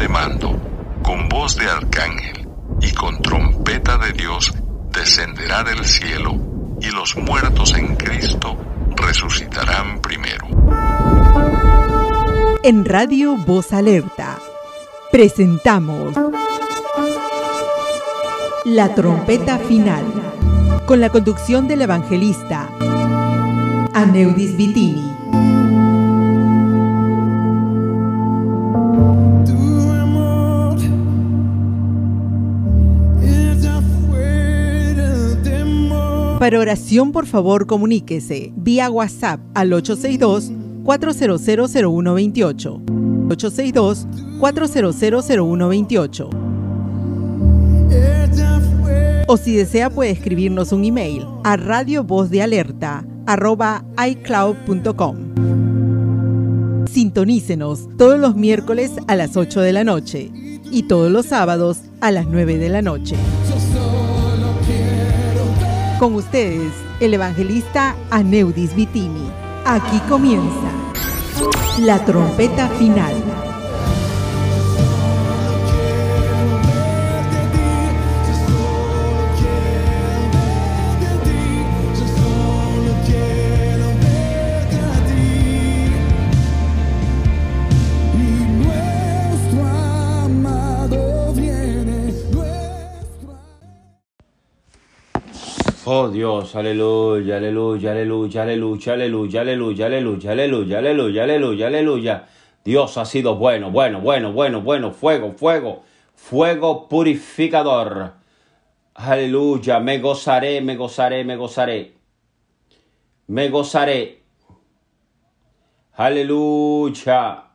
de mando, con voz de arcángel y con trompeta de Dios, descenderá del cielo, y los muertos en Cristo resucitarán primero. En Radio Voz Alerta presentamos La trompeta final, con la conducción del evangelista Aneudis Vitini. Para oración, por favor, comuníquese vía WhatsApp al 862-4000128. 862-4000128. O si desea, puede escribirnos un email a radiovozdealerta.icloud.com. Sintonícenos todos los miércoles a las 8 de la noche y todos los sábados a las 9 de la noche. Con ustedes, el evangelista Aneudis Vitini. Aquí comienza la trompeta final. Oh Dios, aleluya, aleluya, aleluya, aleluya, aleluya, aleluya, aleluya, aleluya, aleluya, aleluya, aleluya. Dios ha sido bueno, bueno, bueno, bueno, bueno, fuego, fuego, fuego purificador. Aleluya, me gozaré, me gozaré, me gozaré. Me gozaré. Aleluya.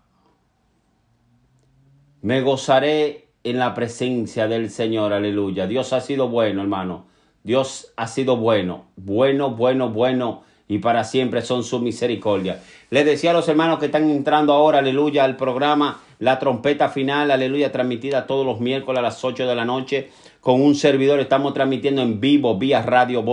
Me gozaré en la presencia del Señor, aleluya. Dios ha sido bueno, hermano. Dios ha sido bueno, bueno, bueno, bueno, y para siempre son su misericordia. Les decía a los hermanos que están entrando ahora, aleluya, al programa La Trompeta Final, aleluya, transmitida todos los miércoles a las 8 de la noche con un servidor. Estamos transmitiendo en vivo vía radio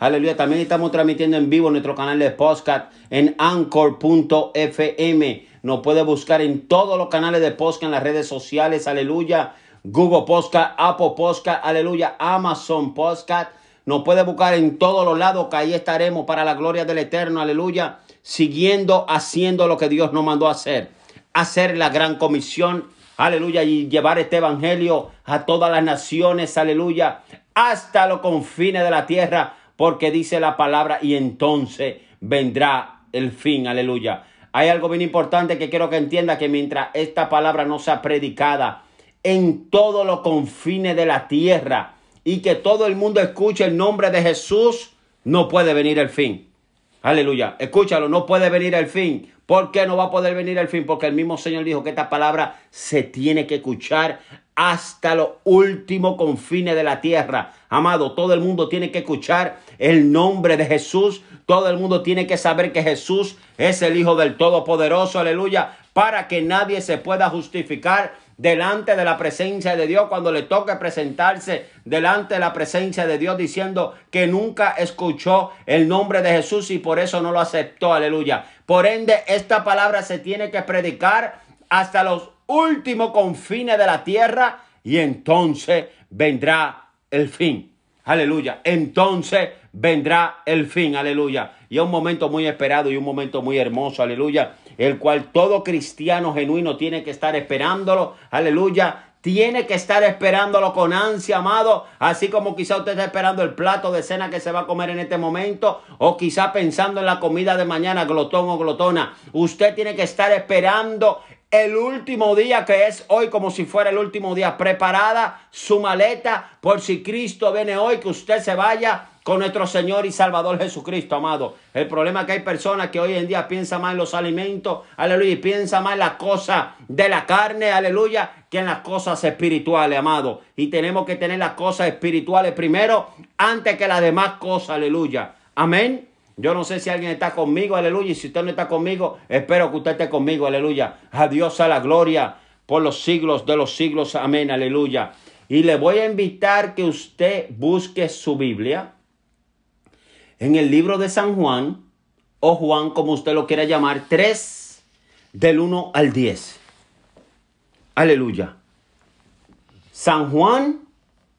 Aleluya, también estamos transmitiendo en vivo nuestro canal de podcast en anchor.fm. Nos puede buscar en todos los canales de podcast en las redes sociales, aleluya Google Podcast, Apple Podcast, aleluya, Amazon Podcast. Nos puede buscar en todos los lados, que ahí estaremos para la gloria del Eterno, aleluya, siguiendo haciendo lo que Dios nos mandó a hacer. Hacer la gran comisión, aleluya, y llevar este evangelio a todas las naciones, aleluya, hasta los confines de la tierra, porque dice la palabra, y entonces vendrá el fin, aleluya. Hay algo bien importante que quiero que entienda que mientras esta palabra no sea predicada, en todos los confines de la tierra y que todo el mundo escuche el nombre de Jesús, no puede venir el fin. Aleluya. Escúchalo, no puede venir el fin. ¿Por qué no va a poder venir el fin? Porque el mismo Señor dijo que esta palabra se tiene que escuchar hasta los últimos confines de la tierra. Amado, todo el mundo tiene que escuchar el nombre de Jesús. Todo el mundo tiene que saber que Jesús es el Hijo del Todopoderoso. Aleluya. Para que nadie se pueda justificar delante de la presencia de Dios cuando le toque presentarse delante de la presencia de Dios diciendo que nunca escuchó el nombre de Jesús y por eso no lo aceptó. Aleluya. Por ende, esta palabra se tiene que predicar hasta los últimos confines de la tierra y entonces vendrá el fin. Aleluya. Entonces vendrá el fin. Aleluya. Y es un momento muy esperado y un momento muy hermoso. Aleluya el cual todo cristiano genuino tiene que estar esperándolo. Aleluya. Tiene que estar esperándolo con ansia, amado. Así como quizá usted está esperando el plato de cena que se va a comer en este momento. O quizá pensando en la comida de mañana, glotón o glotona. Usted tiene que estar esperando el último día que es hoy como si fuera el último día. Preparada su maleta por si Cristo viene hoy, que usted se vaya con nuestro Señor y Salvador Jesucristo, amado. El problema es que hay personas que hoy en día piensan más en los alimentos, aleluya, y piensan más en las cosas de la carne, aleluya, que en las cosas espirituales, amado. Y tenemos que tener las cosas espirituales primero antes que las demás cosas, aleluya. Amén. Yo no sé si alguien está conmigo, aleluya. Y si usted no está conmigo, espero que usted esté conmigo, aleluya. A Dios a la gloria por los siglos de los siglos, amén, aleluya. Y le voy a invitar que usted busque su Biblia en el libro de San Juan, o Juan como usted lo quiera llamar, 3 del 1 al 10. Aleluya. San Juan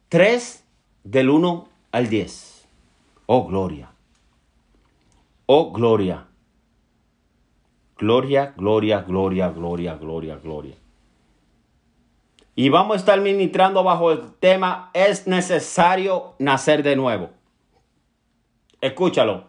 3 del 1 al 10. Oh, gloria. Oh, gloria. Gloria, gloria, gloria, gloria, gloria, gloria. Y vamos a estar ministrando bajo el tema, es necesario nacer de nuevo. Escúchalo.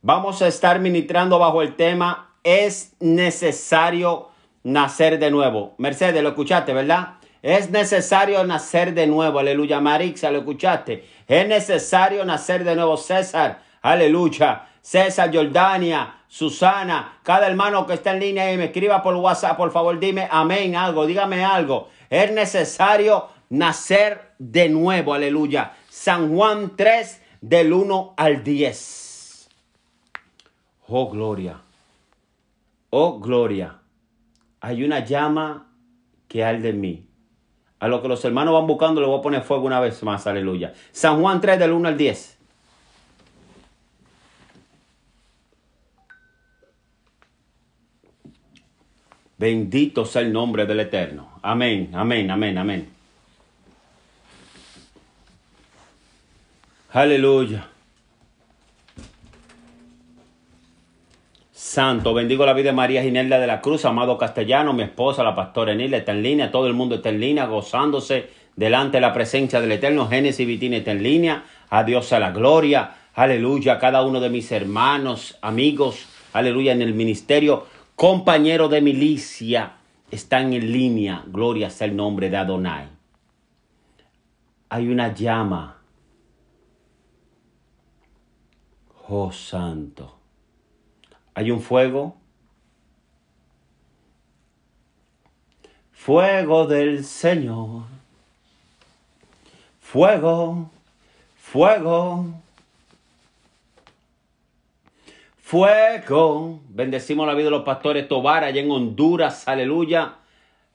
Vamos a estar ministrando bajo el tema, es necesario nacer de nuevo. Mercedes, lo escuchaste, ¿verdad? Es necesario nacer de nuevo. Aleluya. Marixa, lo escuchaste. Es necesario nacer de nuevo. César, aleluya. César, Jordania, Susana, cada hermano que está en línea y me escriba por WhatsApp, por favor, dime amén, algo, dígame algo. Es necesario nacer de nuevo, aleluya. San Juan 3, del 1 al 10. Oh, gloria. Oh, gloria. Hay una llama que arde en mí. A lo que los hermanos van buscando, le voy a poner fuego una vez más, aleluya. San Juan 3, del 1 al 10. Bendito sea el nombre del Eterno. Amén, amén, amén, amén. Aleluya. Santo, bendigo la vida de María Ginelda de la Cruz, amado castellano, mi esposa, la pastora Enila, está en línea, todo el mundo está en línea, gozándose delante de la presencia del Eterno. Génesis Vitina está en línea, a Dios a la gloria, aleluya, cada uno de mis hermanos, amigos, aleluya, en el ministerio compañero de milicia, están en línea. Gloria sea el nombre de Adonai. Hay una llama. Oh santo. Hay un fuego. Fuego del Señor. Fuego, fuego, Fuego. Bendecimos la vida de los pastores Tobar allá en Honduras. Aleluya.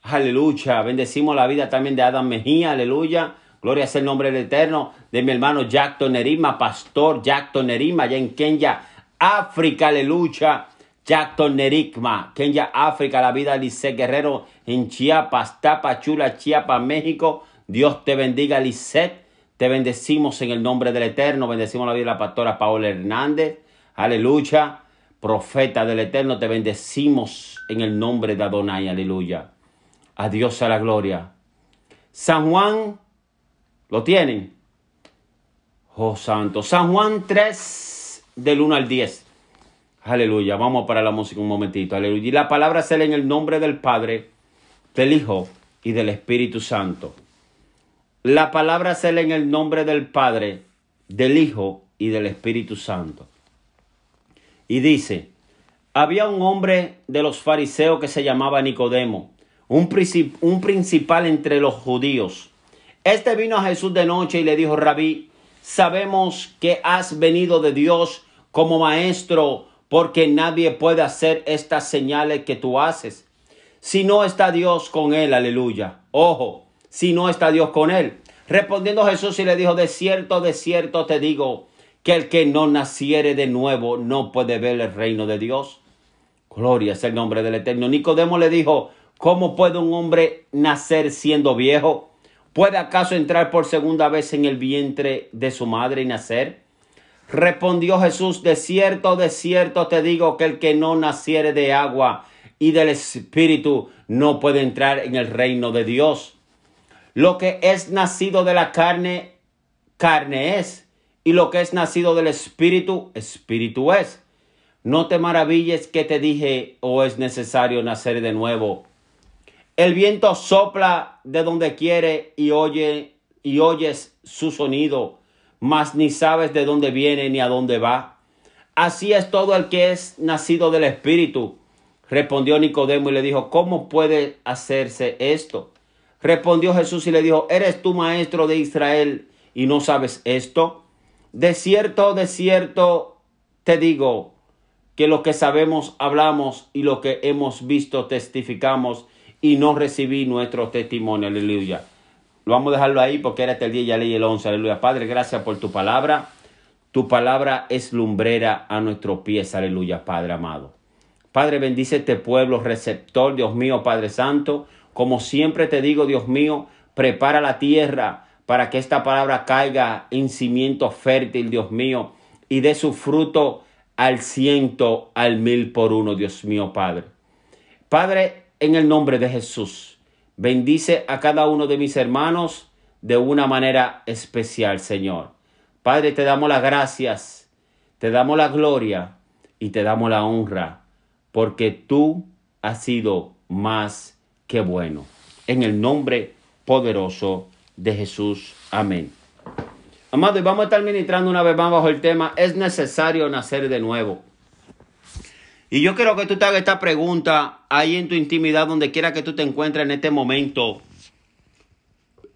Aleluya. Bendecimos la vida también de Adam Mejía. Aleluya. Gloria sea el nombre del Eterno. De mi hermano Jackton Nerima, pastor Jackton Nerima, allá en Kenya, África. Aleluya. Jackton Nerigma, Kenya, África, la vida de Lice Guerrero en Chiapas, Tapachula, Chiapas, México. Dios te bendiga, Lisset. Te bendecimos en el nombre del Eterno. Bendecimos la vida de la pastora Paola Hernández. Aleluya. Profeta del Eterno, te bendecimos en el nombre de Adonai. Aleluya. A Dios a la gloria. San Juan, ¿lo tienen? Oh Santo. San Juan 3, del 1 al 10. Aleluya. Vamos para la música un momentito. Aleluya. Y la palabra se lee en el nombre del Padre, del Hijo y del Espíritu Santo. La palabra se lee en el nombre del Padre, del Hijo y del Espíritu Santo. Y dice, había un hombre de los fariseos que se llamaba Nicodemo, un, un principal entre los judíos. Este vino a Jesús de noche y le dijo, Rabí, sabemos que has venido de Dios como maestro, porque nadie puede hacer estas señales que tú haces. Si no está Dios con él, aleluya. Ojo, si no está Dios con él. Respondiendo Jesús y le dijo, de cierto, de cierto te digo, que el que no naciere de nuevo no puede ver el reino de Dios. Gloria es el nombre del Eterno. Nicodemo le dijo, ¿cómo puede un hombre nacer siendo viejo? ¿Puede acaso entrar por segunda vez en el vientre de su madre y nacer? Respondió Jesús, de cierto, de cierto te digo que el que no naciere de agua y del Espíritu no puede entrar en el reino de Dios. Lo que es nacido de la carne, carne es y lo que es nacido del Espíritu, Espíritu es. No te maravilles que te dije, o oh, es necesario nacer de nuevo. El viento sopla de donde quiere y oye y oyes su sonido, mas ni sabes de dónde viene ni a dónde va. Así es todo el que es nacido del Espíritu. Respondió Nicodemo y le dijo, ¿cómo puede hacerse esto? Respondió Jesús y le dijo, ¿eres tú maestro de Israel y no sabes esto? De cierto, de cierto, te digo que lo que sabemos hablamos y lo que hemos visto testificamos y no recibí nuestro testimonio. Aleluya. Lo vamos a dejarlo ahí porque era este el día ya leí el 11. Aleluya. Padre, gracias por tu palabra. Tu palabra es lumbrera a nuestros pies. Aleluya, Padre amado. Padre, bendice este pueblo receptor, Dios mío, Padre Santo. Como siempre te digo, Dios mío, prepara la tierra para que esta palabra caiga en cimiento fértil, Dios mío, y dé su fruto al ciento, al mil por uno, Dios mío, Padre. Padre, en el nombre de Jesús, bendice a cada uno de mis hermanos de una manera especial, Señor. Padre, te damos las gracias, te damos la gloria y te damos la honra, porque tú has sido más que bueno. En el nombre poderoso de Jesús. Amén. Amado, y vamos a estar ministrando una vez más bajo el tema, es necesario nacer de nuevo. Y yo quiero que tú te hagas esta pregunta ahí en tu intimidad, donde quiera que tú te encuentres en este momento.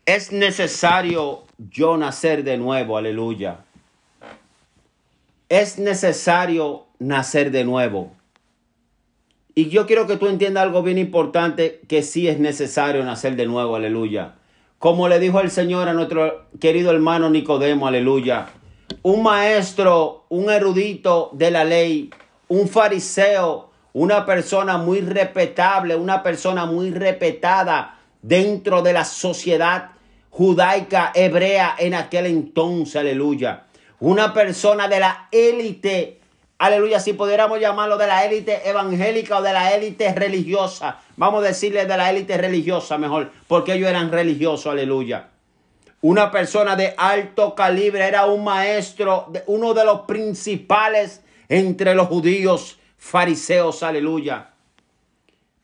Es necesario yo nacer de nuevo, aleluya. Es necesario nacer de nuevo. Y yo quiero que tú entiendas algo bien importante, que sí es necesario nacer de nuevo, aleluya. Como le dijo el Señor a nuestro querido hermano Nicodemo, aleluya. Un maestro, un erudito de la ley, un fariseo, una persona muy respetable, una persona muy respetada dentro de la sociedad judaica hebrea en aquel entonces, aleluya. Una persona de la élite aleluya, si pudiéramos llamarlo de la élite evangélica o de la élite religiosa, vamos a decirle de la élite religiosa mejor, porque ellos eran religiosos, aleluya. Una persona de alto calibre, era un maestro, uno de los principales entre los judíos fariseos, aleluya.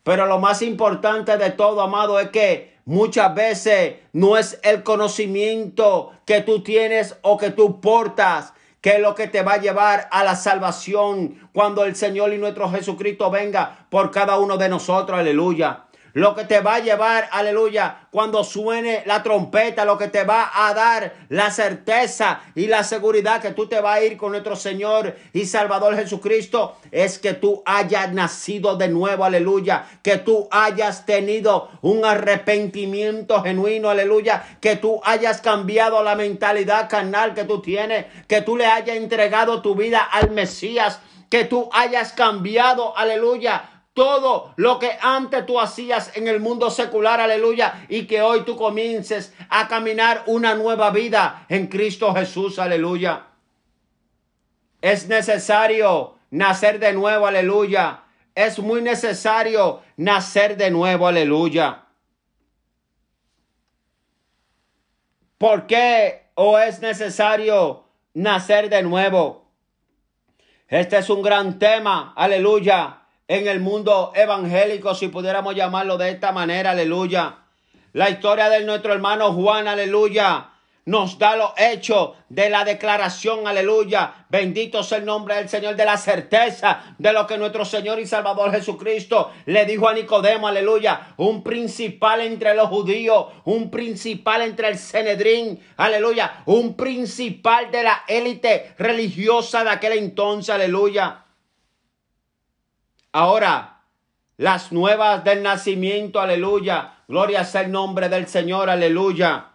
Pero lo más importante de todo, amado, es que muchas veces no es el conocimiento que tú tienes o que tú portas, que es lo que te va a llevar a la salvación cuando el Señor y nuestro Jesucristo venga por cada uno de nosotros. Aleluya lo que te va a llevar, aleluya, cuando suene la trompeta, lo que te va a dar la certeza y la seguridad que tú te vas a ir con nuestro Señor y Salvador Jesucristo, es que tú hayas nacido de nuevo, aleluya, que tú hayas tenido un arrepentimiento genuino, aleluya, que tú hayas cambiado la mentalidad carnal que tú tienes, que tú le hayas entregado tu vida al Mesías, que tú hayas cambiado, aleluya, todo lo que antes tú hacías en el mundo secular, aleluya, y que hoy tú comiences a caminar una nueva vida en Cristo Jesús, aleluya. Es necesario nacer de nuevo, aleluya. Es muy necesario nacer de nuevo, aleluya. ¿Por qué o es necesario nacer de nuevo? Este es un gran tema, aleluya en el mundo evangélico, si pudiéramos llamarlo de esta manera, aleluya. La historia de nuestro hermano Juan, aleluya, nos da lo hecho de la declaración, aleluya. Bendito sea el nombre del Señor, de la certeza de lo que nuestro Señor y Salvador Jesucristo le dijo a Nicodemo, aleluya. Un principal entre los judíos, un principal entre el Cenedrín, aleluya. Un principal de la élite religiosa de aquel entonces, aleluya. Ahora, las nuevas del nacimiento, aleluya. Gloria sea el nombre del Señor, aleluya.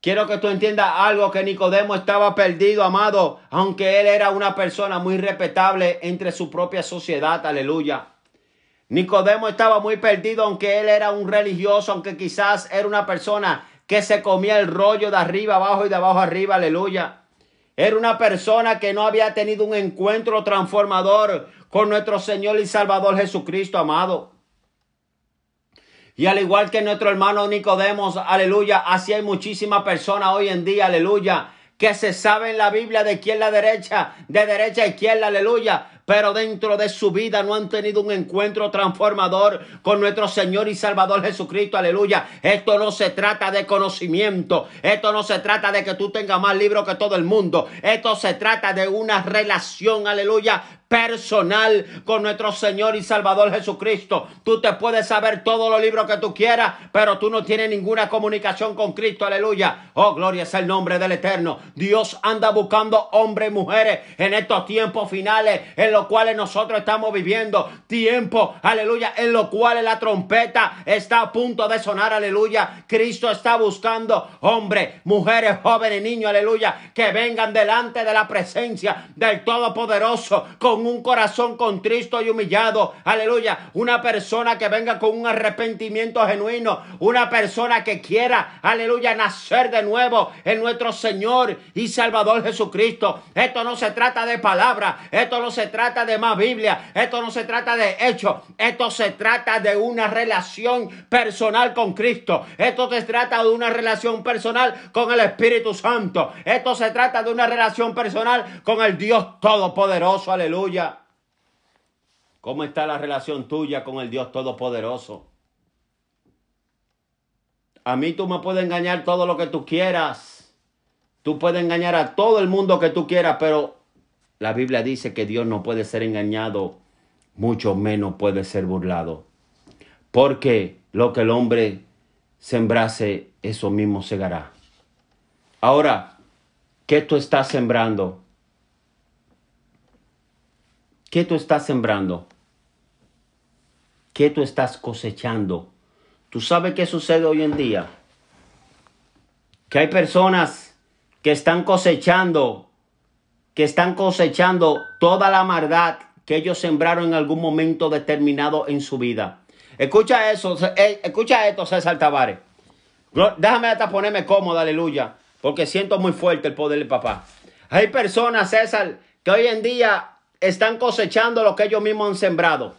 Quiero que tú entiendas algo que Nicodemo estaba perdido, amado, aunque él era una persona muy respetable entre su propia sociedad, aleluya. Nicodemo estaba muy perdido, aunque él era un religioso, aunque quizás era una persona que se comía el rollo de arriba abajo y de abajo arriba, aleluya. Era una persona que no había tenido un encuentro transformador con nuestro Señor y Salvador Jesucristo, amado. Y al igual que nuestro hermano Nicodemos, aleluya, así hay muchísimas personas hoy en día, aleluya, que se sabe en la Biblia de izquierda a derecha, de derecha a izquierda, aleluya, pero dentro de su vida no han tenido un encuentro transformador con nuestro Señor y Salvador Jesucristo. Aleluya. Esto no se trata de conocimiento. Esto no se trata de que tú tengas más libros que todo el mundo. Esto se trata de una relación, aleluya, personal con nuestro Señor y Salvador Jesucristo. Tú te puedes saber todos los libros que tú quieras, pero tú no tienes ninguna comunicación con Cristo. Aleluya. Oh, gloria es el nombre del Eterno. Dios anda buscando hombres y mujeres en estos tiempos finales, en los cuales nosotros estamos viviendo. Tiempo, aleluya, en los cuales la trompeta está a punto de sonar, aleluya. Cristo está buscando hombres, mujeres, jóvenes, niños, aleluya, que vengan delante de la presencia del Todopoderoso con un corazón contristo y humillado, aleluya. Una persona que venga con un arrepentimiento genuino, una persona que quiera, aleluya, nacer de nuevo en nuestro Señor y Salvador Jesucristo. Esto no se trata de palabras, esto no se trata de más Biblia, esto no se trata de hechos, esto se trata de una relación personal con Cristo. Esto se trata de una relación personal con el Espíritu Santo. Esto se trata de una relación personal con el Dios Todopoderoso. Aleluya. ¿Cómo está la relación tuya con el Dios Todopoderoso? A mí tú me puedes engañar todo lo que tú quieras. Tú puedes engañar a todo el mundo que tú quieras, pero la Biblia dice que Dios no puede ser engañado, mucho menos puede ser burlado. Porque lo que el hombre sembrase, eso mismo segará. Ahora, ¿qué tú estás sembrando? ¿Qué tú estás sembrando? ¿Qué tú estás cosechando? ¿Tú sabes qué sucede hoy en día? Que hay personas que están cosechando, que están cosechando toda la maldad que ellos sembraron en algún momento determinado en su vida. Escucha eso, eh, escucha esto, César Tavares. Déjame hasta ponerme cómodo, aleluya, porque siento muy fuerte el poder del papá. Hay personas, César, que hoy en día están cosechando lo que ellos mismos han sembrado.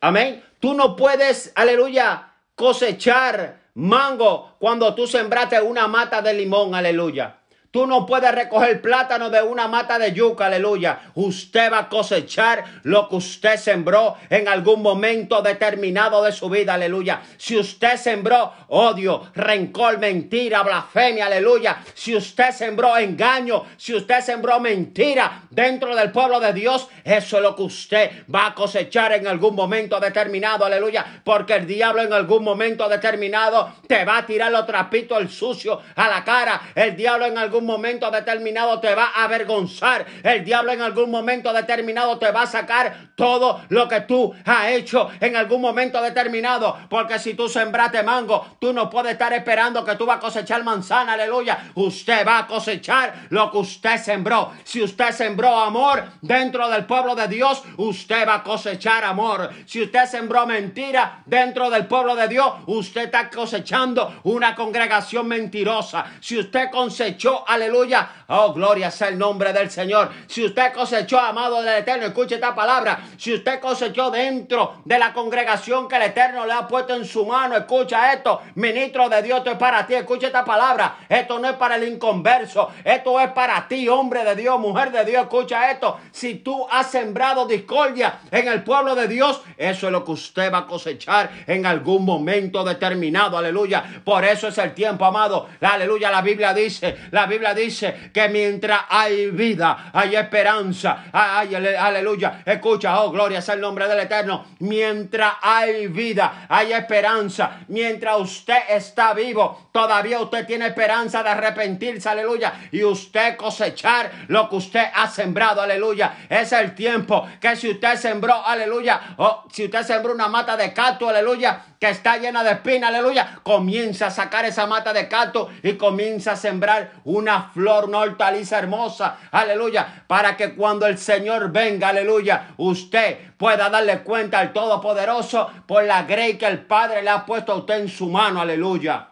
Amén. Tú no puedes, aleluya, cosechar mango cuando tú sembraste una mata de limón, aleluya. Tú no puedes recoger plátano de una mata de yuca, aleluya. Usted va a cosechar lo que usted sembró en algún momento determinado de su vida, aleluya. Si usted sembró odio, rencor, mentira, blasfemia, aleluya. Si usted sembró engaño, si usted sembró mentira dentro del pueblo de Dios, eso es lo que usted va a cosechar en algún momento determinado, aleluya. Porque el diablo en algún momento determinado te va a tirar los trapitos el sucio a la cara. El diablo en algún momento determinado te va a avergonzar. El diablo en algún momento determinado te va a sacar todo lo que tú has hecho en algún momento determinado. Porque si tú sembraste mango, tú no puedes estar esperando que tú vas a cosechar manzana, aleluya. Usted va a cosechar lo que usted sembró. Si usted sembró amor dentro del pueblo de Dios, usted va a cosechar amor. Si usted sembró mentira dentro del pueblo de Dios, usted está cosechando una congregación mentirosa. Si usted cosechó aleluya. Oh, gloria sea el nombre del Señor. Si usted cosechó, amado del Eterno, escuche esta palabra. Si usted cosechó dentro de la congregación que el Eterno le ha puesto en su mano, escucha esto. Ministro de Dios, esto es para ti. Escucha esta palabra. Esto no es para el inconverso. Esto es para ti, hombre de Dios, mujer de Dios. Escucha esto. Si tú has sembrado discordia en el pueblo de Dios, eso es lo que usted va a cosechar en algún momento determinado. Aleluya. Por eso es el tiempo, amado. Aleluya. La Biblia dice, la Biblia dice que mientras hay vida, hay esperanza. Ay, aleluya. Escucha, oh, gloria sea el nombre del Eterno. Mientras hay vida, hay esperanza. Mientras usted está vivo, todavía usted tiene esperanza de arrepentirse, aleluya. Y usted cosechar lo que usted ha sembrado, aleluya. Es el tiempo que si usted sembró, aleluya. O si usted sembró una mata de cactus, aleluya, que está llena de espina, aleluya. Comienza a sacar esa mata de cactus y comienza a sembrar una flor, una hortaliza hermosa, aleluya, para que cuando el Señor venga, aleluya, usted pueda darle cuenta al Todopoderoso por la grey que el Padre le ha puesto a usted en su mano, aleluya.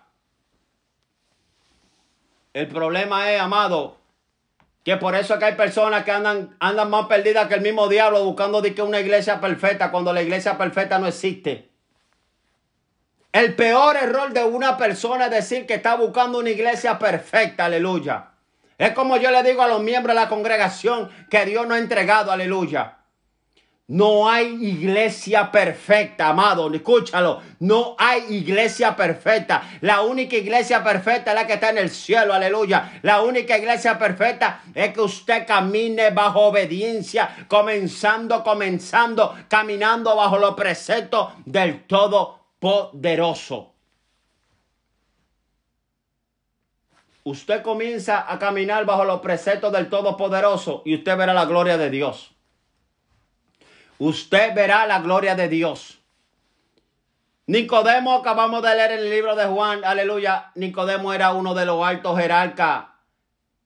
El problema es, amado, que por eso hay personas que andan, andan más perdidas que el mismo diablo buscando de que una iglesia perfecta cuando la iglesia perfecta no existe. El peor error de una persona es decir que está buscando una iglesia perfecta, aleluya. Es como yo le digo a los miembros de la congregación que Dios no ha entregado, aleluya. No hay iglesia perfecta, amado, escúchalo. No hay iglesia perfecta. La única iglesia perfecta es la que está en el cielo, aleluya. La única iglesia perfecta es que usted camine bajo obediencia, comenzando, comenzando, caminando bajo los preceptos del todo poderoso. Usted comienza a caminar bajo los preceptos del Todopoderoso y usted verá la gloria de Dios. usted verá la gloria de Dios. Nicodemo, acabamos de leer en el libro de Juan, aleluya. Nicodemo era uno de los altos jerarcas.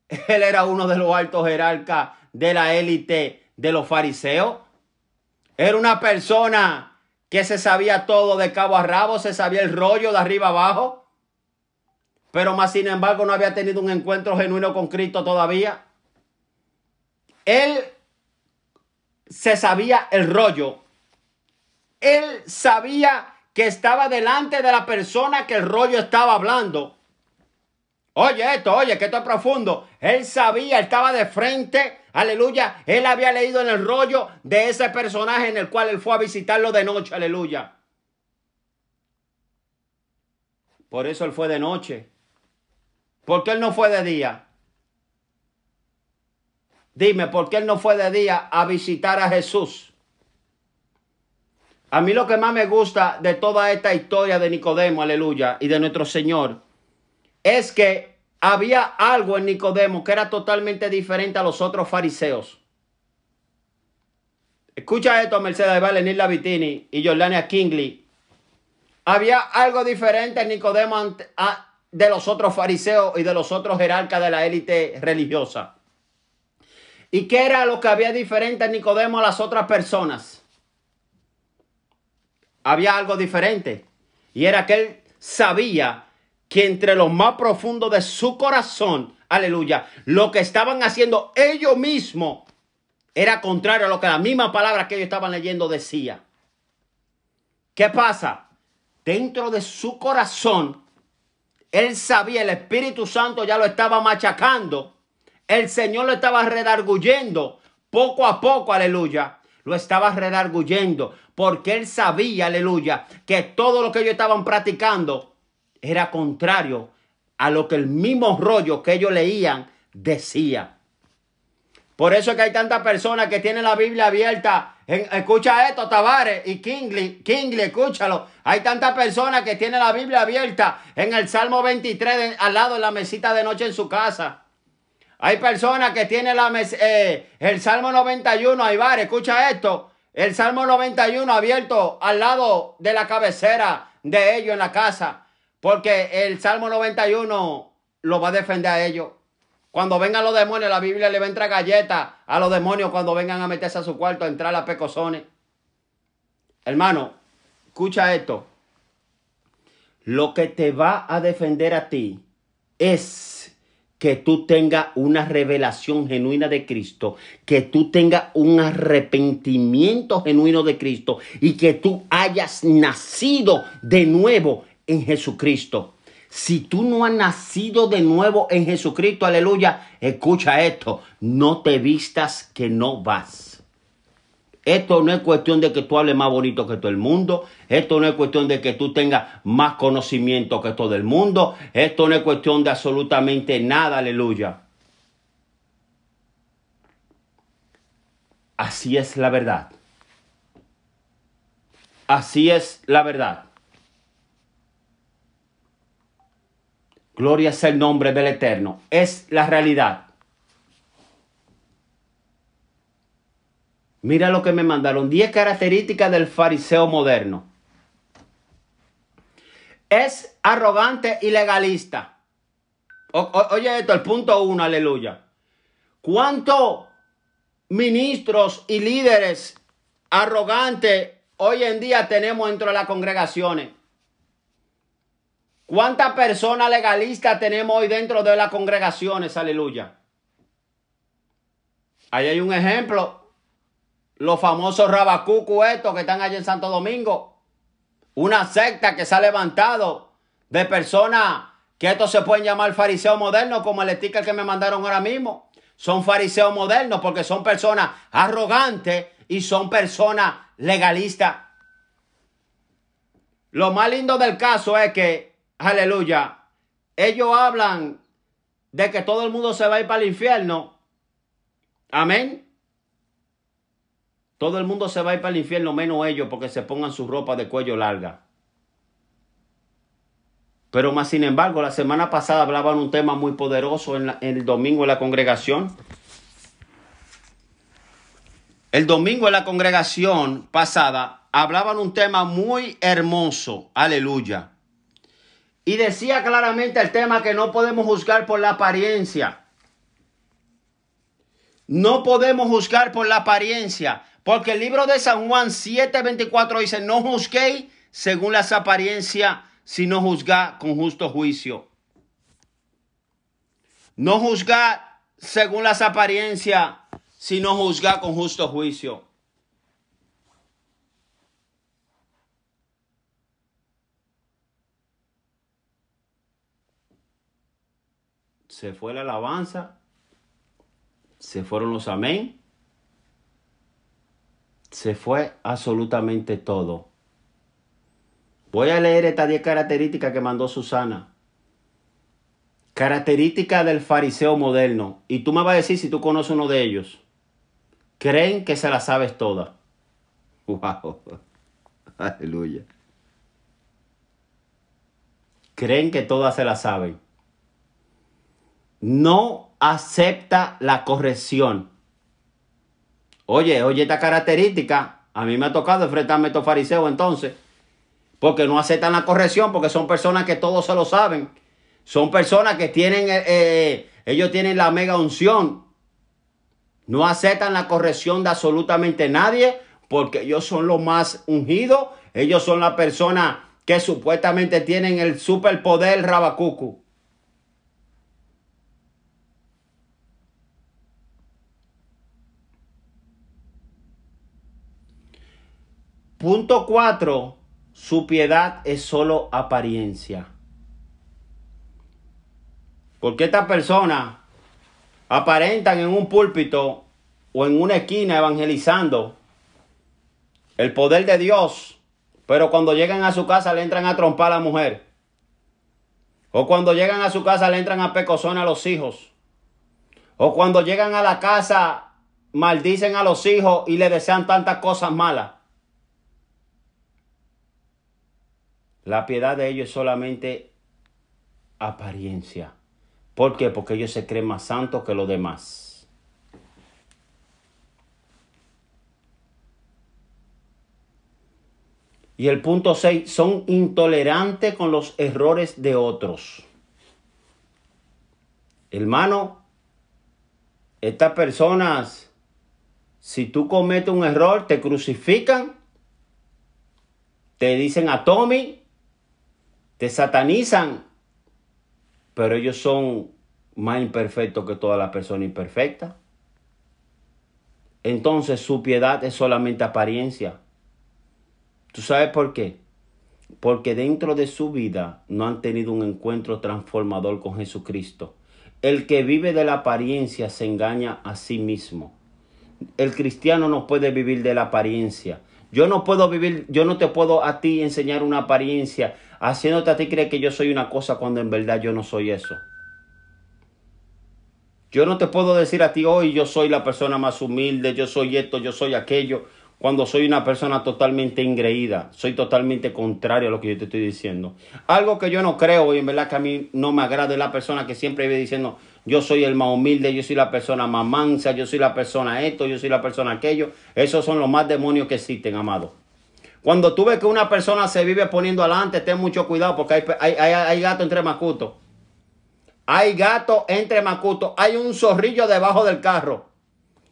Él era uno de los altos jerarcas de la élite de los fariseos. Era una persona que se sabía todo de cabo a rabo, se sabía el rollo de arriba abajo. Pero más sin embargo no había tenido un encuentro genuino con Cristo todavía. Él se sabía el rollo. Él sabía que estaba delante de la persona que el rollo estaba hablando. Oye esto, oye, que esto es profundo. Él sabía, él estaba de frente, aleluya. Él había leído en el rollo de ese personaje en el cual él fue a visitarlo de noche, aleluya. Por eso él fue de noche. ¿Por qué él no fue de día? Dime, ¿por qué él no fue de día a visitar a Jesús? A mí lo que más me gusta de toda esta historia de Nicodemo, aleluya, y de nuestro Señor, es que había algo en Nicodemo que era totalmente diferente a los otros fariseos. Escucha esto, Mercedes Valle, Nila Vitini y Jordania Kingley. Había algo diferente en Nicodemo de los otros fariseos y de los otros jerarcas de la élite religiosa. ¿Y qué era lo que había diferente en Nicodemo a las otras personas? Había algo diferente. Y era que él sabía que entre lo más profundo de su corazón, aleluya, lo que estaban haciendo ellos mismos era contrario a lo que la misma palabra que ellos estaban leyendo decía. ¿Qué pasa? Dentro de su corazón, él sabía, el Espíritu Santo ya lo estaba machacando. El Señor lo estaba redarguyendo poco a poco, aleluya. Lo estaba redarguyendo porque él sabía, aleluya, que todo lo que ellos estaban practicando era contrario a lo que el mismo rollo que ellos leían decía. Por eso es que hay tantas personas que tienen la Biblia abierta. escucha esto, Tavares y Kingley, Kingley, escúchalo. Hay tantas personas que tienen la Biblia abierta en el Salmo 23 al lado de la mesita de noche en su casa. Hay personas que tienen la eh, el Salmo 91, Ibar, escucha esto. El Salmo 91 abierto al lado de la cabecera de ellos en la casa. Porque el Salmo 91 lo va a defender a ellos. Cuando vengan los demonios, la Biblia le va a entrar galletas a los demonios cuando vengan a meterse a su cuarto, a entrar a pecosones. Hermano, escucha esto. Lo que te va a defender a ti es que tú tengas una revelación genuina de Cristo, que tú tengas un arrepentimiento genuino de Cristo y que tú hayas nacido de nuevo en Jesucristo. Si tú no has nacido de nuevo en Jesucristo, aleluya, escucha esto, no te vistas que no vas. Esto no es cuestión de que tú hables más bonito que todo el mundo. Esto no es cuestión de que tú tengas más conocimiento que todo el mundo. Esto no es cuestión de absolutamente nada, aleluya. Así es la verdad. Así es la verdad. Gloria sea el nombre del Eterno. Es la realidad. Mira lo que me mandaron. 10 características del fariseo moderno. Es arrogante y legalista. oye esto, el punto uno, aleluya. ¿Cuántos ministros y líderes arrogantes hoy en día tenemos dentro de las congregaciones? ¿Cuántas personas legalistas tenemos hoy dentro de las congregaciones? Aleluya. Ahí hay un ejemplo. Los famosos rabacucu estos que están allí en Santo Domingo. Una secta que se ha levantado de personas que estos se pueden llamar fariseos modernos, como el sticker que me mandaron ahora mismo. Son fariseos modernos porque son personas arrogantes y son personas legalistas. Lo más lindo del caso es que Aleluya. Ellos hablan de que todo el mundo se va a ir para el infierno. Amén. Todo el mundo se va a ir para el infierno, menos ellos, porque se pongan su ropa de cuello larga. Pero más sin embargo, la semana pasada hablaban un tema muy poderoso en, el domingo en la congregación. El domingo en la congregación pasada hablaban un tema muy hermoso, aleluya. Y decía claramente el tema que no podemos juzgar por la apariencia. No podemos juzgar por la apariencia, porque el libro de San Juan 7:24 dice, no juzguéis según las apariencias, sino juzgad con justo juicio. No juzgad según las apariencias, sino juzgad con justo juicio. Se fue la alabanza, se fueron los amén, se fue absolutamente todo. Voy a leer estas 10 características que mandó Susana. Características del fariseo moderno. Y tú me vas a decir si tú conoces uno de ellos. Creen que se la sabes toda. Wow. Aleluya. Creen que todas se la saben. No acepta la corrección. Oye, oye esta característica. A mí me ha tocado enfrentarme a estos fariseos entonces. Porque no aceptan la corrección, porque son personas que todos se lo saben. Son personas que tienen, eh, eh, ellos tienen la mega unción. No aceptan la corrección de absolutamente nadie, porque ellos son los más ungidos. Ellos son las personas que supuestamente tienen el superpoder Rabacucu. Punto 4. Su piedad es solo apariencia. Porque estas personas aparentan en un púlpito o en una esquina evangelizando el poder de Dios, pero cuando llegan a su casa le entran a trompar a la mujer. O cuando llegan a su casa le entran a pecozón a los hijos. O cuando llegan a la casa maldicen a los hijos y le desean tantas cosas malas. La piedad de ellos es solamente apariencia. ¿Por qué? Porque ellos se creen más santos que los demás. Y el punto 6, son intolerantes con los errores de otros. Hermano, estas personas, si tú cometes un error, te crucifican, te dicen a Tommy, te satanizan, pero ellos son más imperfectos que toda la persona imperfecta. Entonces su piedad es solamente apariencia. ¿Tú sabes por qué? Porque dentro de su vida no han tenido un encuentro transformador con Jesucristo. El que vive de la apariencia se engaña a sí mismo. El cristiano no puede vivir de la apariencia. Yo no puedo vivir, yo no te puedo a ti enseñar una apariencia haciéndote a ti creer que yo soy una cosa cuando en verdad yo no soy eso. Yo no te puedo decir a ti hoy yo soy la persona más humilde, yo soy esto, yo soy aquello, cuando soy una persona totalmente ingreída, soy totalmente contrario a lo que yo te estoy diciendo. Algo que yo no creo y en verdad que a mí no me agrada es la persona que siempre vive diciendo yo soy el más humilde, yo soy la persona más mansa, yo soy la persona esto, yo soy la persona aquello. Esos son los más demonios que existen, amado. Cuando tú ves que una persona se vive poniendo adelante, ten mucho cuidado porque hay, hay, gato entre macutos. Hay gato entre macutos. Hay un zorrillo debajo del carro.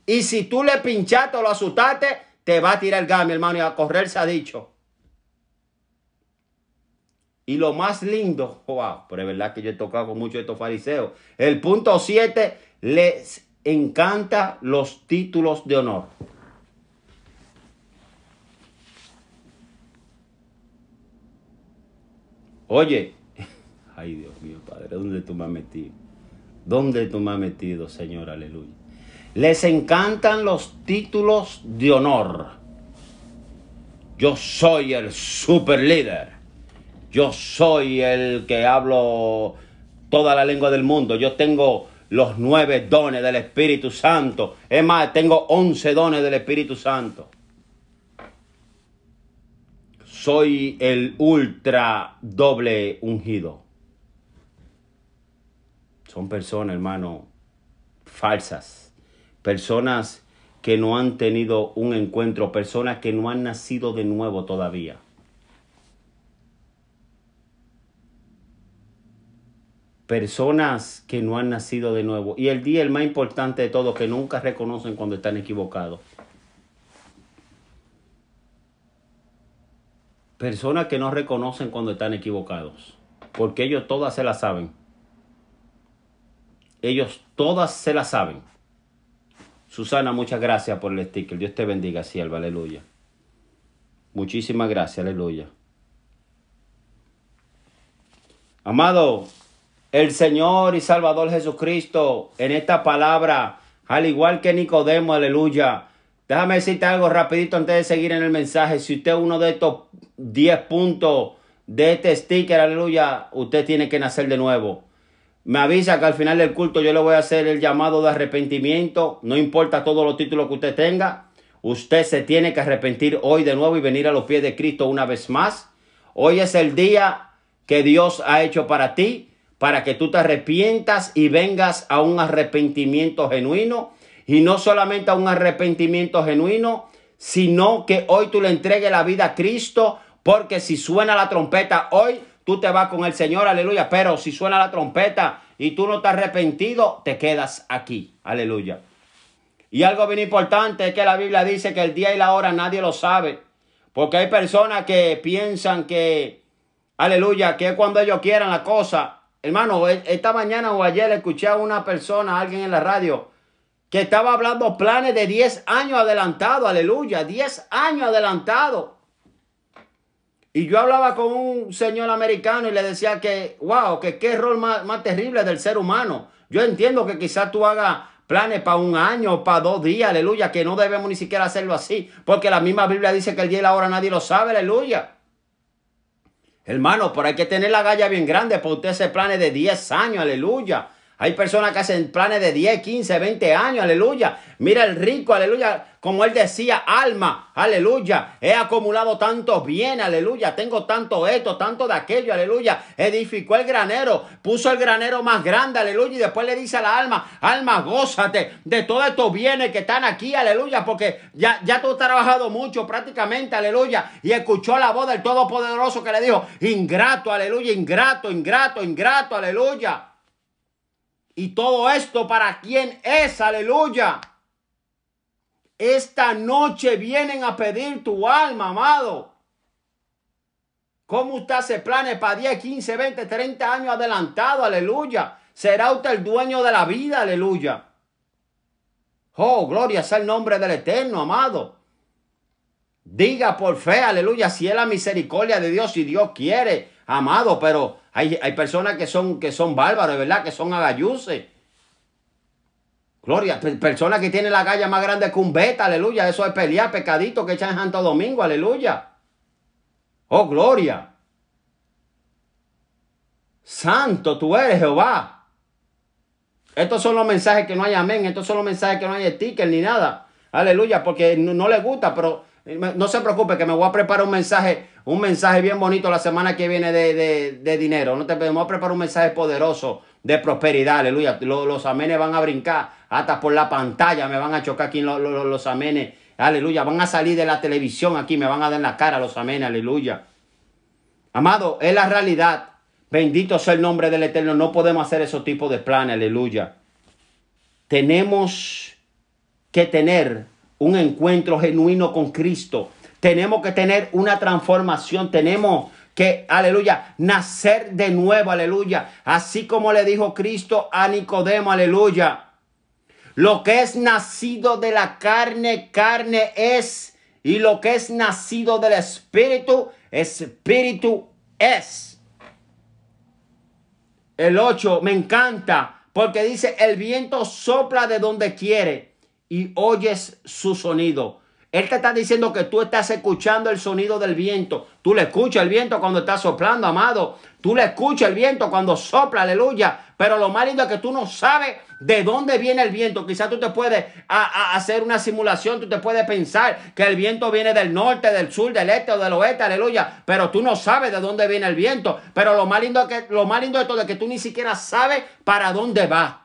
Y si tú le pinchaste o lo asustaste, te va a tirar el gas, mi hermano, y a correr se ha dicho. Y lo más lindo, wow, pero es verdad que yo he tocado con muchos de estos fariseos. El punto 7, les encanta los títulos de honor. Oye, ay Dios mío, Padre, ¿dónde tú me has metido? ¿Dónde tú me has metido, Señor? Aleluya. Les encantan los títulos de honor. Yo soy el super líder. Yo soy el que hablo toda la lengua del mundo. Yo tengo los nueve dones del Espíritu Santo. Es más, tengo once dones del Espíritu Santo soy el ultra doble ungido. Son personas, hermano, falsas. Personas que no han tenido un encuentro, personas que no han nacido de nuevo todavía. Personas que no han nacido de nuevo. Y el día, el más importante de todo, que nunca reconocen cuando están equivocados. Personas que no reconocen cuando están equivocados. Porque ellos todas se la saben. Ellos todas se la saben. Susana, muchas gracias por el sticker. Dios te bendiga, sierva. Aleluya. Muchísimas gracias, aleluya. Amado, el Señor y Salvador Jesucristo, en esta palabra, al igual que Nicodemo, aleluya. Déjame decirte algo rapidito antes de seguir en el mensaje. Si usted es uno de estos 10 puntos de este sticker, aleluya, usted tiene que nacer de nuevo. Me avisa que al final del culto yo le voy a hacer el llamado de arrepentimiento. No importa todos los títulos que usted tenga. Usted se tiene que arrepentir hoy de nuevo y venir a los pies de Cristo una vez más. Hoy es el día que Dios ha hecho para ti, para que tú te arrepientas y vengas a un arrepentimiento genuino. Y no solamente a un arrepentimiento genuino, sino que hoy tú le entregues la vida a Cristo, porque si suena la trompeta hoy, tú te vas con el Señor, aleluya. Pero si suena la trompeta y tú no estás arrepentido, te quedas aquí, aleluya. Y algo bien importante es que la Biblia dice que el día y la hora nadie lo sabe. Porque hay personas que piensan que, aleluya, que cuando ellos quieran la cosa. Hermano, e, esta mañana o ayer escuché a una persona, a alguien en la radio, que estaba hablando planes de 10 años adelantado, aleluya, 10 años adelantado. Y yo hablaba con un señor americano y le decía que, wow, que qué rol más, más terrible del ser humano. Yo entiendo que quizás tú hagas planes para un año, para dos días, aleluya, que no debemos ni siquiera hacerlo así, porque la misma Biblia dice que el día y la hora nadie lo sabe, aleluya. Hermano, pero hay que tener la galla bien grande para usted hacer planes de 10 años, aleluya. Hay personas que hacen planes de 10, 15, 20 años, aleluya. Mira el rico, aleluya. Como él decía, alma, aleluya. He acumulado tantos bienes, aleluya. Tengo tanto esto, tanto de aquello, aleluya. Edificó el granero, puso el granero más grande, aleluya. Y después le dice a la alma, alma, gózate de todos estos bienes que están aquí, aleluya. Porque ya, ya tú has trabajado mucho prácticamente, aleluya. Y escuchó la voz del Todopoderoso que le dijo, ingrato, aleluya, ingrato, ingrato, ingrato, aleluya. Y todo esto para quién es, aleluya. Esta noche vienen a pedir tu alma, amado. ¿Cómo usted hace planes para 10, 15, 20, 30 años adelantado? Aleluya. Será usted el dueño de la vida, aleluya. Oh, gloria sea el nombre del Eterno, amado. Diga por fe, aleluya, si es la misericordia de Dios, si Dios quiere, amado, pero hay, hay personas que son, que son bárbaros, ¿verdad? Que son agayuses. Gloria, personas que tienen la galla más grande que un beta, aleluya. Eso es pelear, pecadito que echan en Santo Domingo, aleluya. Oh, gloria. Santo tú eres, Jehová. Estos son los mensajes que no hay amén. Estos son los mensajes que no hay sticker ni nada. Aleluya, porque no, no le gusta, pero no se preocupe que me voy a preparar un mensaje, un mensaje bien bonito la semana que viene de, dinero. No te me voy a preparar un mensaje poderoso de prosperidad, aleluya. Los, los amenes van a brincar hasta por la pantalla, me van a chocar aquí los, los, los amenes, aleluya. Van a salir de la televisión aquí, me van a dar en la cara los amenes, aleluya. Amado, es la realidad. Bendito sea el nombre del Eterno. No podemos hacer esos tipos de planes, aleluya. Tenemos que tener un encuentro genuino con Cristo. Tenemos que tener una transformación. Tenemos que, aleluya, nacer de nuevo, aleluya. Así como le dijo Cristo a Nicodemo, aleluya. Lo que es nacido de la carne, carne es. Y lo que es nacido del espíritu, espíritu es. El 8 me encanta porque dice, el viento sopla de donde quiere y oyes su sonido. Él te está diciendo que tú estás escuchando el sonido del viento. Tú le escuchas el viento cuando está soplando, amado. Tú le escuchas el viento cuando sopla, aleluya. Pero lo más lindo es que tú no sabes de dónde viene el viento. Quizás tú te puedes hacer una simulación, tú te puedes pensar que el viento viene del norte, del sur, del este o del oeste, aleluya. Pero tú no sabes de dónde viene el viento. Pero lo más lindo, que, lo más lindo de todo es que tú ni siquiera sabes para dónde va.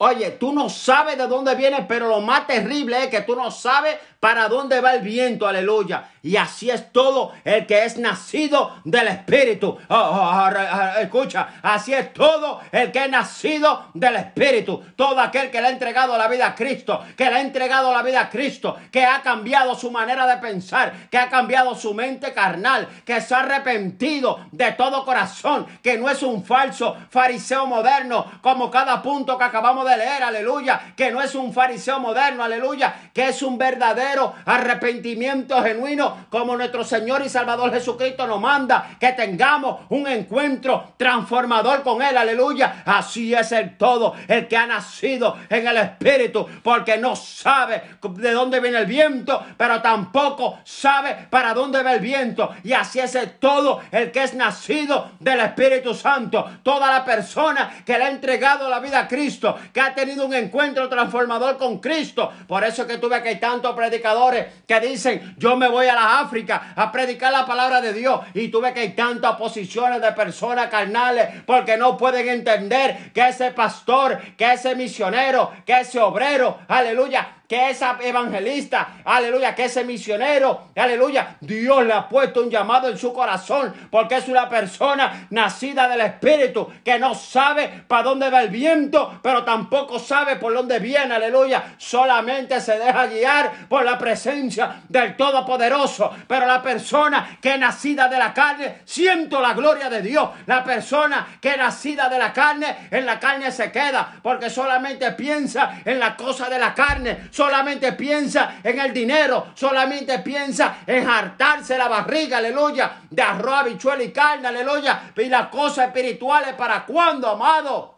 Oye, tú no sabes de dónde viene, pero lo más terrible es que tú no sabes para dónde va el viento, aleluya. Y así es todo el que es nacido del Espíritu. Oh, oh, oh, escucha, así es todo el que es nacido del Espíritu. Todo aquel que le ha entregado la vida a Cristo, que le ha entregado la vida a Cristo, que ha cambiado su manera de pensar, que ha cambiado su mente carnal, que se ha arrepentido de todo corazón, que no es un falso fariseo moderno como cada punto que acabamos de de leer, aleluya, que no es un fariseo moderno, aleluya, que es un verdadero arrepentimiento genuino como nuestro Señor y Salvador Jesucristo nos manda, que tengamos un encuentro transformador con Él, aleluya. Así es el todo, el que ha nacido en el Espíritu, porque no sabe de dónde viene el viento, pero tampoco sabe para dónde va el viento. Y así es el todo, el que es nacido del Espíritu Santo. Toda la persona que le ha entregado la vida a Cristo, ha tenido un encuentro transformador con Cristo. Por eso es que tuve que hay tantos predicadores que dicen, yo me voy a la África a predicar la palabra de Dios. Y tuve que hay tantas posiciones de personas carnales porque no pueden entender que ese pastor, que ese misionero, que ese obrero, aleluya, que esa evangelista, aleluya, que ese misionero, aleluya, Dios le ha puesto un llamado en su corazón porque es una persona nacida del Espíritu que no sabe para dónde va el viento, pero tampoco sabe por dónde viene, aleluya, solamente se deja guiar por la presencia del Todopoderoso, pero la persona que es nacida de la carne, siento la gloria de Dios, la persona que es nacida de la carne, en la carne se queda porque solamente piensa en la cosa de la carne, solamente piensa en el dinero, solamente piensa en hartarse la barriga, aleluya, de arroz, habichuela y carne, aleluya, y las cosas espirituales para cuándo, amado.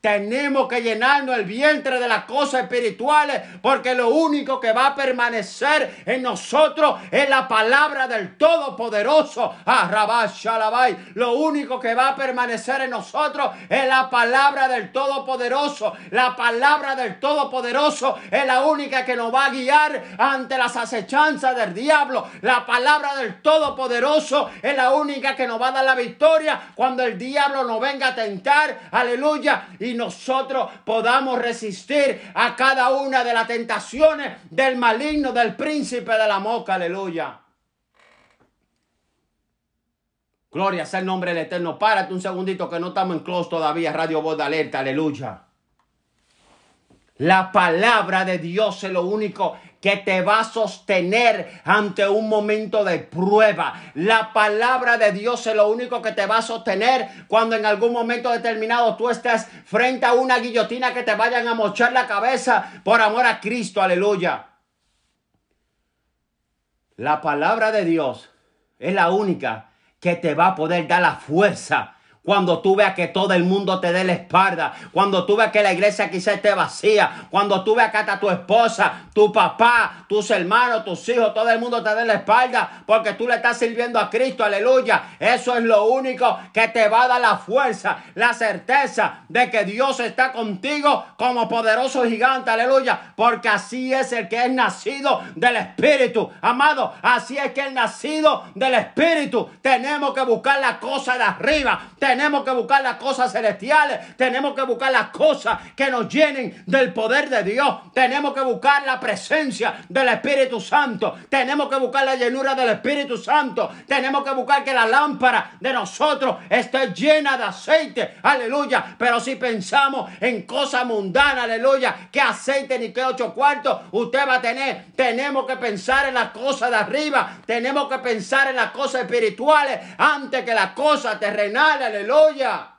Tenemos que llenarnos el vientre de las cosas espirituales porque lo único que va a permanecer en nosotros es la palabra del Todopoderoso. Ah, lo único que va a permanecer en nosotros es la palabra del Todopoderoso. La palabra del Todopoderoso es la única que nos va a guiar ante las acechanzas del diablo. La palabra del Todopoderoso es la única que nos va a dar la victoria cuando el diablo nos venga a tentar. Aleluya. Y nosotros podamos resistir a cada una de las tentaciones del maligno, del príncipe de la moca. Aleluya. Gloria sea el nombre del Eterno. Párate un segundito que no estamos en close todavía. Radio Voz de Alerta. Aleluya. La palabra de Dios es lo único que te va a sostener ante un momento de prueba. La palabra de Dios es lo único que te va a sostener cuando en algún momento determinado tú estés frente a una guillotina que te vayan a mochar la cabeza por amor a Cristo. Aleluya. La palabra de Dios es la única que te va a poder dar la fuerza cuando tú veas que todo el mundo te dé la espalda. Cuando tú veas que la iglesia quizá esté vacía. Cuando tú veas que hasta tu esposa, tu papá, tus hermanos, tus hijos, todo el mundo te dé la espalda. Porque tú le estás sirviendo a Cristo. Aleluya. Eso es lo único que te va a dar la fuerza, la certeza de que Dios está contigo como poderoso gigante. Aleluya. Porque así es el que es nacido del Espíritu. Amado, así es que el nacido del Espíritu. Tenemos que buscar la cosa de arriba. Que buscar las cosas celestiales. Tenemos que buscar las cosas que nos llenen del poder de Dios. Tenemos que buscar la presencia del Espíritu Santo. Tenemos que buscar la llenura del Espíritu Santo. Tenemos que buscar que la lámpara de nosotros esté llena de aceite. Aleluya. Pero si pensamos en cosas mundanas, aleluya, que aceite ni que ocho cuartos usted va a tener. Tenemos que pensar en las cosas de arriba. Tenemos que pensar en las cosas espirituales antes que las cosas terrenales. Aleluya. Aleluya.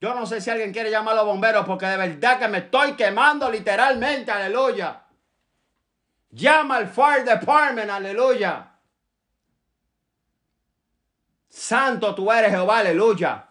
Yo no sé si alguien quiere llamar a los bomberos porque de verdad que me estoy quemando literalmente. Aleluya. Llama al fire department. Aleluya. Santo tú eres Jehová. Aleluya.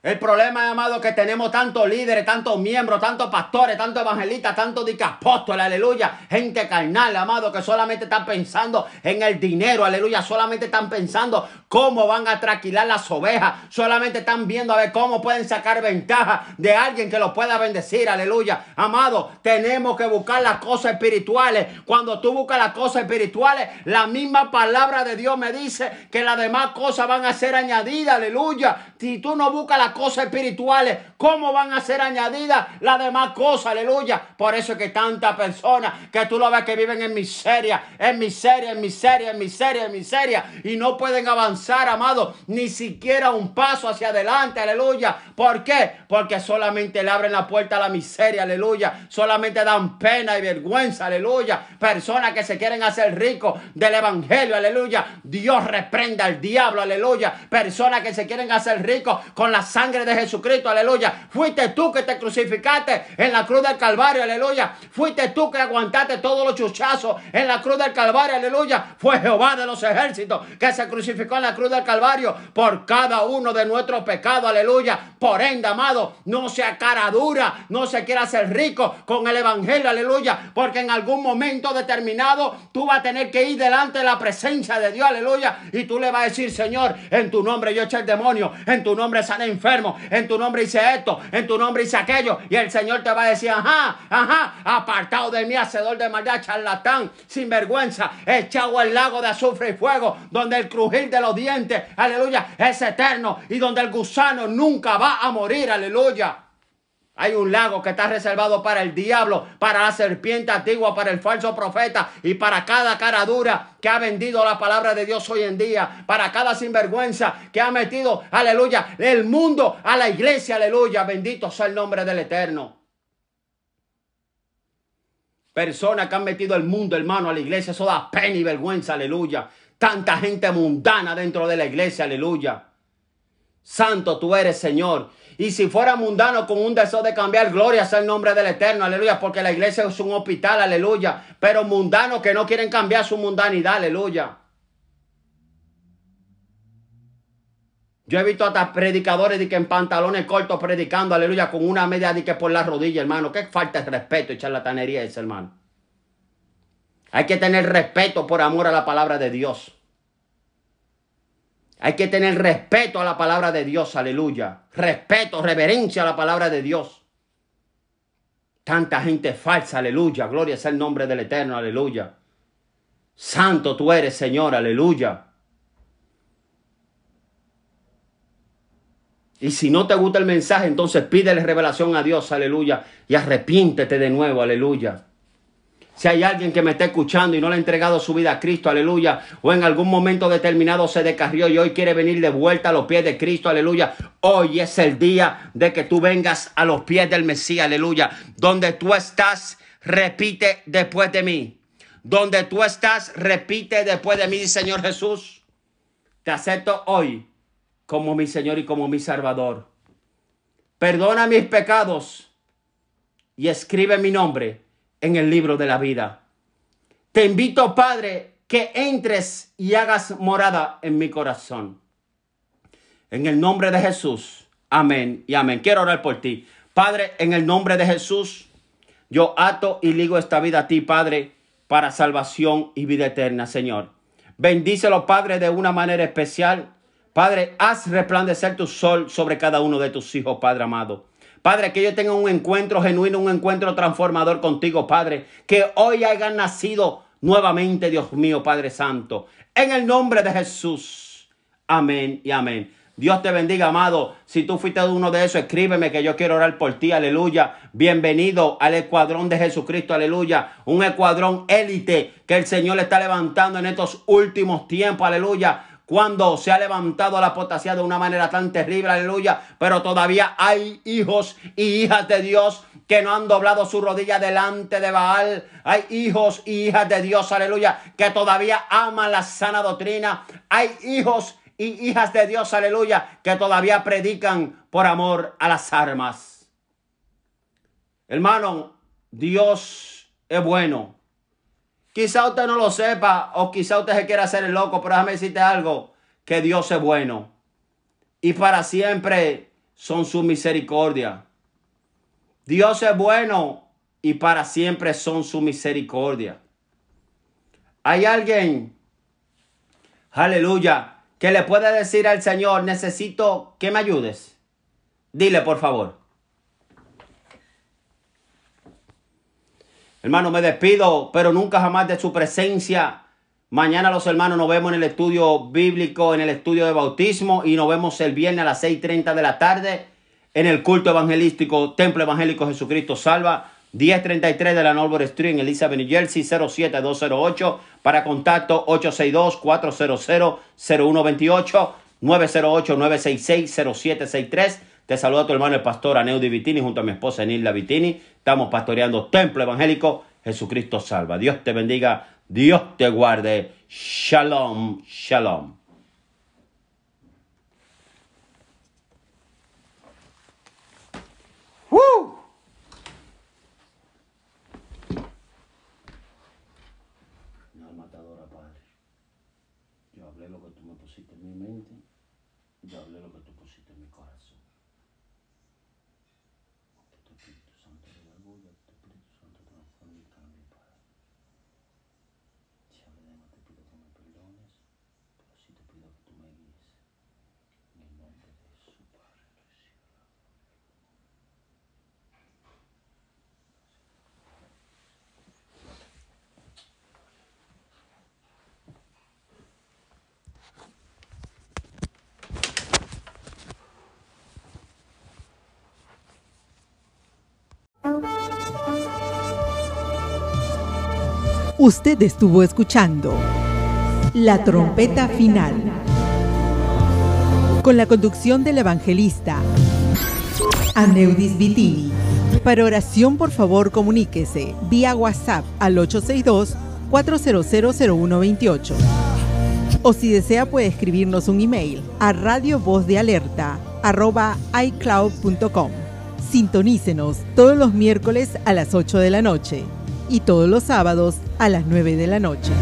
El problema, amado, que tenemos tantos líderes, tantos miembros, tantos pastores, tantos evangelistas, tantos apóstoles, aleluya. Gente carnal, amado, que solamente están pensando en el dinero, aleluya. Solamente están pensando cómo van a traquilar las ovejas. Solamente están viendo a ver cómo pueden sacar ventaja de alguien que los pueda bendecir, aleluya. Amado, tenemos que buscar las cosas espirituales. Cuando tú buscas las cosas espirituales, la misma palabra de Dios me dice que las demás cosas van a ser añadidas, aleluya. Si tú no buscas las cosas espirituales, ¿cómo van a ser añadidas las demás cosas? Aleluya. Por eso es que tantas personas que tú lo ves que viven en miseria, en miseria, en miseria, en miseria, en miseria, y no pueden avanzar, amado, ni siquiera un paso hacia adelante, aleluya. ¿Por qué? Porque solamente le abren la puerta a la miseria, aleluya. Solamente dan pena y vergüenza, aleluya. Personas que se quieren hacer ricos del evangelio, aleluya. Dios reprenda al diablo, aleluya. Personas que se quieren hacer ricos con la sangre de Jesucristo, aleluya. Fuiste tú que te crucificaste en la cruz del Calvario, aleluya. Fuiste tú que aguantaste todos los chuchazos en la cruz del Calvario, aleluya. Fue Jehová de los ejércitos que se crucificó en la cruz del Calvario por cada uno de nuestros pecados, aleluya. Por ende, amado, no sea cara dura, no se quiera hacer rico con el evangelio, aleluya. Porque en algún momento determinado tú vas a tener que ir delante de la presencia de Dios, aleluya. Y tú le vas a decir, Señor, en tu nombre yo eché el demonio, en tu nombre sané enfermo en tu nombre hice esto, en tu nombre hice aquello. Y el Señor te va a decir, ajá, ajá, apartado de mí, hacedor de maldad, charlatán, sin vergüenza, echado al lago de azufre y fuego, donde el crujir de los dientes, aleluya, es eterno y donde el gusano nunca va a morir, aleluya. Hay un lago que está reservado para el diablo, para la serpiente antigua, para el falso profeta y para cada cara dura que ha vendido la palabra de Dios hoy en día, para cada sinvergüenza que ha metido, aleluya, el mundo a la iglesia, aleluya. Bendito sea el nombre del Eterno. Personas que han metido el mundo, hermano, a la iglesia, eso da pena y vergüenza, aleluya. Tanta gente mundana dentro de la iglesia, aleluya. Santo tú eres, Señor. Y si fuera mundano con un deseo de cambiar, gloria sea el nombre del Eterno, aleluya, porque la iglesia es un hospital, aleluya. Pero mundanos que no quieren cambiar su mundanidad, aleluya. Yo he visto hasta predicadores de que en pantalones cortos predicando, aleluya, con una media de que por la rodilla, hermano. Qué falta de respeto y charlatanería es, hermano. Hay que tener respeto por amor a la palabra de Dios. Hay que tener respeto a la palabra de Dios, aleluya. Respeto, reverencia a la palabra de Dios. Tanta gente falsa, aleluya. Gloria sea el nombre del Eterno, aleluya. Santo tú eres, Señor, aleluya. Y si no te gusta el mensaje, entonces pídele revelación a Dios, aleluya. Y arrepiéntete de nuevo, aleluya. Si hay alguien que me está escuchando y no le ha entregado su vida a Cristo, aleluya, o en algún momento determinado se descarrió y hoy quiere venir de vuelta a los pies de Cristo, aleluya, hoy es el día de que tú vengas a los pies del Mesías, aleluya. Donde tú estás, repite después de mí. Donde tú estás, repite después de mí, Señor Jesús. Te acepto hoy como mi Señor y como mi Salvador. Perdona mis pecados y escribe mi nombre en el libro de la vida. Te invito, Padre, que entres y hagas morada en mi corazón. En el nombre de Jesús. Amén y amén. Quiero orar por ti. Padre, en el nombre de Jesús, yo ato y ligo esta vida a ti, Padre, para salvación y vida eterna, Señor. Bendícelo, Padre, de una manera especial. Padre, haz resplandecer tu sol sobre cada uno de tus hijos, Padre amado. Padre, que ellos tengan un encuentro genuino, un encuentro transformador contigo, Padre. Que hoy hayan nacido nuevamente, Dios mío, Padre Santo. En el nombre de Jesús. Amén y amén. Dios te bendiga, amado. Si tú fuiste uno de esos, escríbeme que yo quiero orar por ti. Aleluya. Bienvenido al escuadrón de Jesucristo. Aleluya. Un escuadrón élite que el Señor está levantando en estos últimos tiempos. Aleluya cuando se ha levantado la apostasía de una manera tan terrible, aleluya, pero todavía hay hijos y hijas de Dios que no han doblado su rodilla delante de Baal. Hay hijos y hijas de Dios, aleluya, que todavía aman la sana doctrina. Hay hijos y hijas de Dios, aleluya, que todavía predican por amor a las armas. Hermano, Dios es bueno. Quizá usted no lo sepa o quizá usted se quiera hacer el loco, pero déjame decirte algo, que Dios es bueno. Y para siempre son su misericordia. Dios es bueno y para siempre son su misericordia. Hay alguien, aleluya, que le puede decir al Señor, necesito que me ayudes. Dile, por favor. Hermano, me despido, pero nunca jamás de su presencia. Mañana los hermanos nos vemos en el estudio bíblico, en el estudio de bautismo y nos vemos el viernes a las 6.30 de la tarde en el culto evangelístico Templo Evangélico Jesucristo Salva. 1033 de la Norbert Street en Elizabeth, New Jersey, 07208. Para contacto 862-400-0128, 908-966-0763. Te saluda tu hermano el pastor Aneudi Vitini junto a mi esposa Nilda Vitini. Estamos pastoreando Templo Evangélico Jesucristo Salva. Dios te bendiga, Dios te guarde. Shalom, shalom. ¡Woo! No, matadora, Padre. Yo hablé lo que tú me pusiste en mi mente. Yo hablé lo que tú pusiste en mi corazón. Que tu Espíritu Santo redarguya, que tu Espíritu Santo transforme y cambie, Padre. Si hablé de más, te pido que me perdones, pero sí te pido que tú me guíes. En el nombre de Jesús, Padre, recibe la Usted estuvo escuchando La Trompeta Final con la conducción del evangelista Aneudis Vitini. Para oración, por favor, comuníquese vía WhatsApp al 862-4000128. O si desea, puede escribirnos un email a radiovozdealerta@icloud.com. Sintonícenos todos los miércoles a las 8 de la noche y todos los sábados a las 9 de la noche.